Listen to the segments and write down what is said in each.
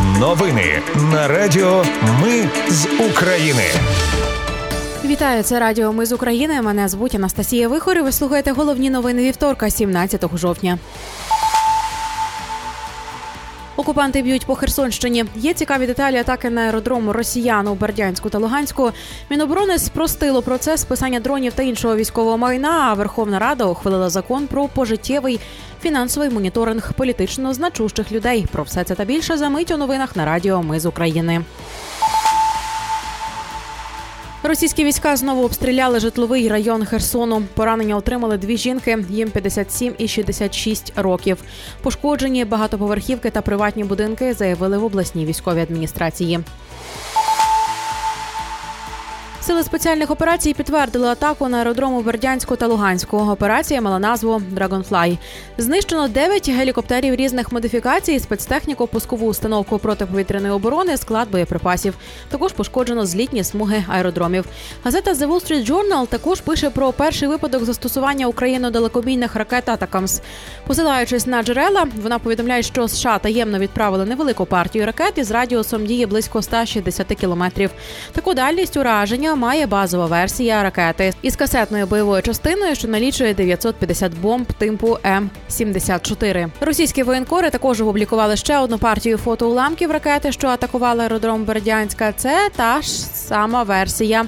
Новини на Радіо Ми з України. Вітаю, це Радіо Ми з України. Мене звуть Анастасія Вихор. Ви слухаєте головні новини вівторка, 17 жовтня. Окупанти б'ють по Херсонщині. Є цікаві деталі атаки на аеродром росіян у Бердянську та Луганську. Міноборони спростило процес писання дронів та іншого військового майна. А Верховна Рада ухвалила закон про пожиттєвий фінансовий моніторинг політично значущих людей. Про все це та більше за мить у новинах на Радіо Ми з України. Російські війська знову обстріляли житловий район Херсону. Поранення отримали дві жінки, їм 57 і 66 років. Пошкоджені багатоповерхівки та приватні будинки заявили в обласній військовій адміністрації. Сили спеціальних операцій підтвердили атаку на аеродрому Бердянську та Луганську. Операція мала назву Dragonfly. Знищено 9 гелікоптерів різних модифікацій, спецтехніку, пускову установку протиповітряної оборони, склад боєприпасів. Також пошкоджено злітні смуги аеродромів. Газета The Wall Street Journal також пише про перший випадок застосування Україною далекобійних ракет Атакамс. Посилаючись на джерела, вона повідомляє, що США таємно відправили невелику партію ракет із радіусом дії близько 160 кілометрів. Таку дальність ураження має базова версія ракети із касетною бойовою частиною, що налічує 950 бомб типу М-74. Російські воєнкори також опублікували ще одну партію фото уламків ракети, що атакували аеродром Бердянська. Це та ж сама версія.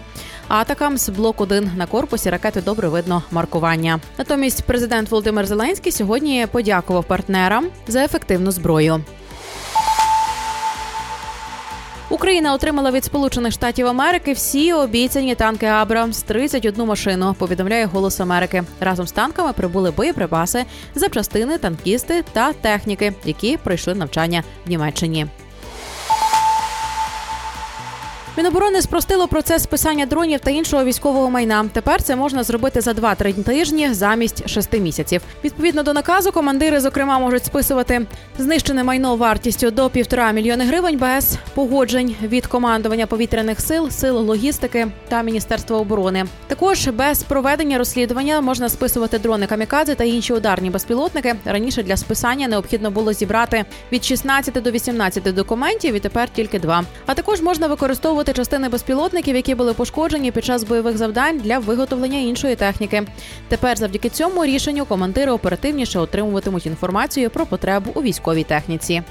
Атакам з блок 1 на корпусі ракети добре видно маркування. Натомість президент Володимир Зеленський сьогодні подякував партнерам за ефективну зброю. Україна отримала від Сполучених Штатів Америки всі обіцяні танки Абрамс 31 машину. Повідомляє Голос Америки. Разом з танками прибули боєприпаси, запчастини, танкісти та техніки, які пройшли навчання в Німеччині. Міноборони спростило процес списання дронів та іншого військового майна. Тепер це можна зробити за 2-3 тижні замість 6 місяців. Відповідно до наказу, командири, зокрема, можуть списувати знищене майно вартістю до півтора мільйони гривень без погоджень від командування повітряних сил, сил логістики та міністерства оборони. Також без проведення розслідування можна списувати дрони камікадзе та інші ударні безпілотники. Раніше для списання необхідно було зібрати від 16 до 18 документів, і тепер тільки два. А також можна використовувати використовувати частини безпілотників, які були пошкоджені під час бойових завдань для виготовлення іншої техніки. Тепер, завдяки цьому рішенню, командири оперативніше отримуватимуть інформацію про потребу у військовій техніці.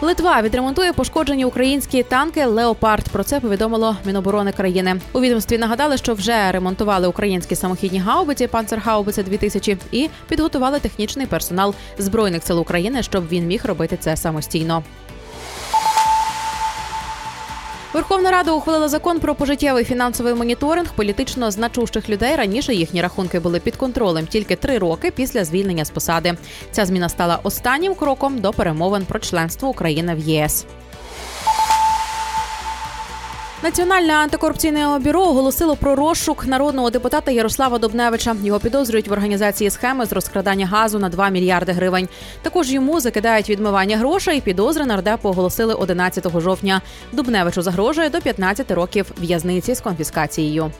Литва відремонтує пошкоджені українські танки Леопард. Про це повідомило Міноборони країни. У відомстві нагадали, що вже ремонтували українські самохідні гаубиці Панцергаубиці 2000 і підготували технічний персонал збройних сил України, щоб він міг робити це самостійно. Верховна Рада ухвалила закон про пожиттєвий фінансовий моніторинг політично значущих людей. Раніше їхні рахунки були під контролем тільки три роки після звільнення з посади. Ця зміна стала останнім кроком до перемовин про членство України в ЄС. Національне антикорупційне бюро оголосило про розшук народного депутата Ярослава Добневича. Його підозрюють в організації схеми з розкрадання газу на 2 мільярди гривень. Також йому закидають відмивання грошей. Підозри нардепу оголосили 11 жовтня. Дубневичу загрожує до 15 років в'язниці з конфіскацією.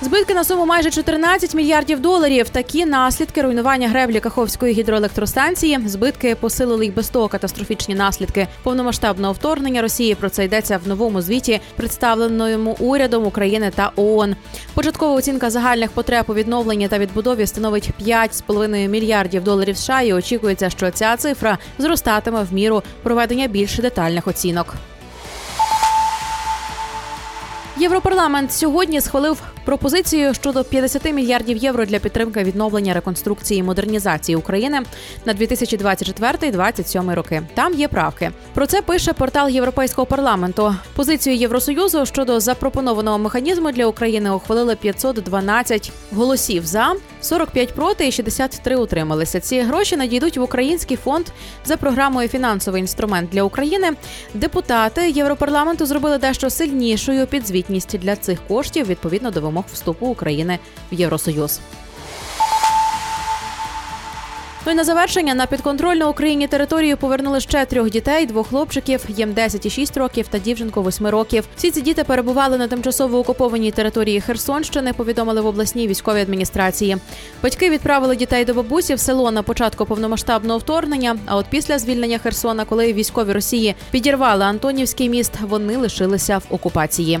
Збитки на суму майже 14 мільярдів доларів. Такі наслідки руйнування греблі Каховської гідроелектростанції. Збитки посилили й без того катастрофічні наслідки повномасштабного вторгнення Росії. Про це йдеться в новому звіті, представленому урядом України та ООН. Початкова оцінка загальних потреб у відновленні та відбудові становить 5,5 мільярдів доларів США. І очікується, що ця цифра зростатиме в міру проведення більш детальних оцінок. Європарламент сьогодні схвалив пропозицію щодо 50 мільярдів євро для підтримки відновлення реконструкції і модернізації України на 2024-2027 роки. Там є правки. Про це пише портал Європейського парламенту. Позицію Євросоюзу щодо запропонованого механізму для України ухвалили 512 голосів за 45 проти і 63 утрималися. Ці гроші надійдуть в український фонд за програмою Фінансовий інструмент для України. Депутати Європарламенту зробили дещо сильнішою підзвітність для цих коштів відповідно до вимог вступу України в Євросоюз. Ну і на завершення на підконтрольну Україні територію повернули ще трьох дітей: двох хлопчиків, їм 10 і 6 років та дівчинку 8 років. Всі ці діти перебували на тимчасово окупованій території Херсонщини. Повідомили в обласній військовій адміністрації. Батьки відправили дітей до бабусі в село на початку повномасштабного вторгнення. А от після звільнення Херсона, коли військові Росії підірвали Антонівський міст, вони лишилися в окупації.